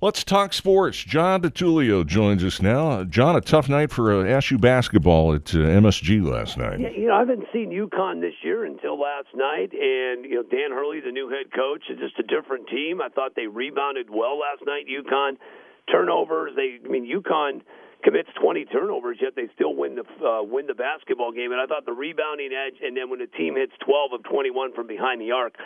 Let's talk sports. John DiTullio joins us now. John, a tough night for uh, SU basketball at uh, MSG last night. Yeah, you know, I haven't seen UConn this year until last night, and you know, Dan Hurley, the new head coach, is just a different team. I thought they rebounded well last night. UConn turnovers. They, I mean, UConn commits 20 turnovers, yet they still win the uh, win the basketball game. And I thought the rebounding edge, and then when the team hits 12 of 21 from behind the arc,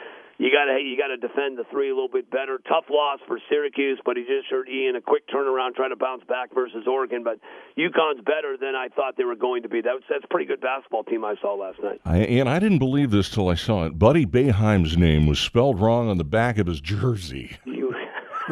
you got to you got to defend the three a little bit better. Tough loss for Syracuse, but he just heard Ian a quick turnaround, trying to bounce back versus Oregon. But UConn's better than I thought they were going to be. That was, that's a pretty good basketball team I saw last night. I, and I didn't believe this till I saw it. Buddy Boeheim's name was spelled wrong on the back of his jersey.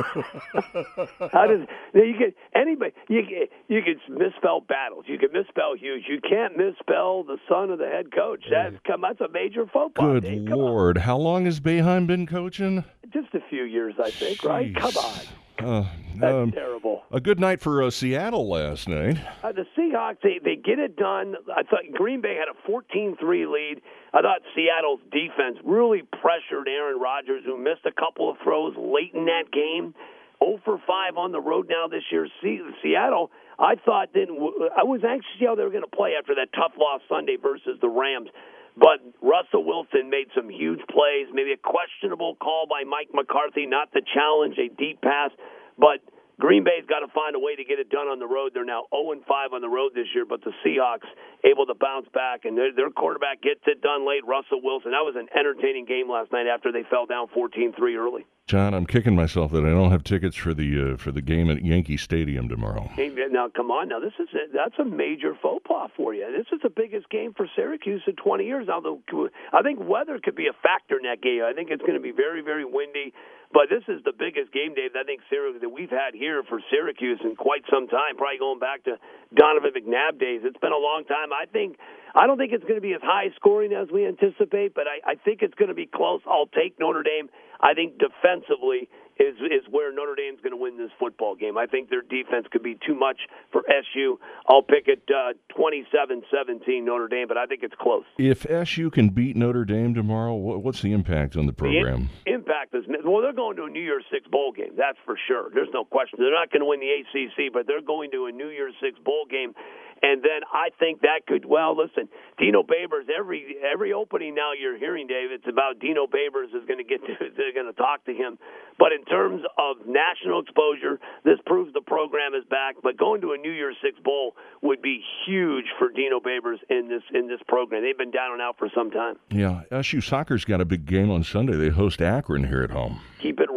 How does you can anybody you can, you can misspell battles, you can misspell Hughes, you can't misspell the son of the head coach. That's come that's a major football. Good Dave. Lord, how long has Boeheim been coaching? just a few years, I think. Right? Come on, Uh, that's um, terrible. a good night for uh, Seattle last night. Uh, the Seahawks, they, they get it done. I thought Green Bay had a 14 3 lead. I thought Seattle's defense really pressured Aaron Rodgers, who missed a couple of throws late in that game. 0 for 5 on the road now this year. Se- Seattle, I thought didn't. I was anxious to see how they were going to play after that tough loss Sunday versus the Rams. But Russell Wilson made some huge plays. Maybe a questionable call by Mike McCarthy not to challenge a deep pass, but Green Bay's got to find a way to get it done on the road. They're now 0 and 5 on the road this year, but the Seahawks able to bounce back, and their, their quarterback gets it done late. Russell Wilson. That was an entertaining game last night after they fell down 14-3 early. John, I'm kicking myself that I don't have tickets for the uh, for the game at Yankee Stadium tomorrow. Hey, Now, come on. Now, this is a, that's a major faux pas for you. This is the biggest game for Syracuse in 20 years. The, I think weather could be a factor in that game. I think it's going to be very, very windy. But this is the biggest game, Dave. I think Syracuse that we've had here for Syracuse in quite some time. Probably going back to Donovan McNabb days. It's been a long time. I think. I don't think it's going to be as high scoring as we anticipate, but I, I think it's going to be close. I'll take Notre Dame. I think defensively is is where Notre Dame's going to win this football game. I think their defense could be too much for SU. I'll pick it uh, 27-17 Notre Dame, but I think it's close. If SU can beat Notre Dame tomorrow, wha- what's the impact on the The in- program? impact is well. They're going to a New Year's Six bowl game. That's for sure. There's no question. They're not going to win the ACC, but they're going to a New Year's Six bowl game. And then I think that could well listen. Dino Babers every every opening now you're hearing Dave. It's about Dino Babers is going to get to they're going to talk to him. But in terms of national exposure, this proves the program is back. But going to a New Year's Six bowl would be huge for Dino Babers in this in this program. They've been down and out for some time. Yeah, SU soccer's got a big game on Sunday. They host Akron here at home. keep it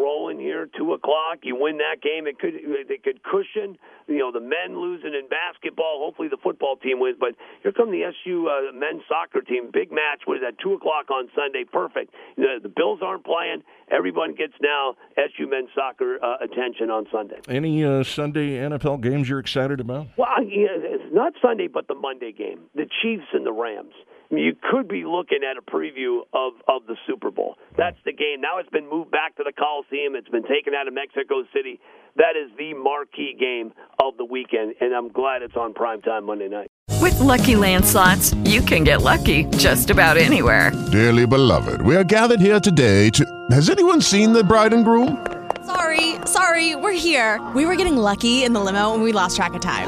here. Two o'clock, you win that game. It could they could cushion you know the men losing in basketball. Hopefully the football team wins. But here come the SU uh, men's soccer team. Big match. What is that? Two o'clock on Sunday. Perfect. You know, the Bills aren't playing. Everyone gets now SU men's soccer uh, attention on Sunday. Any uh, Sunday NFL games you're excited about? Well, yeah, it's not Sunday, but the Monday game, the Chiefs and the Rams. I mean, you could be looking at a preview of of the Super Bowl. That's the game. Now it's been moved back to the Coliseum. It's been taken out of Mexico City. That is the marquee game of the weekend, and I'm glad it's on prime time Monday night. With Lucky Land slots, you can get lucky just about anywhere. Dearly beloved, we are gathered here today to. Has anyone seen the bride and groom? Sorry, sorry, we're here. We were getting lucky in the limo and we lost track of time.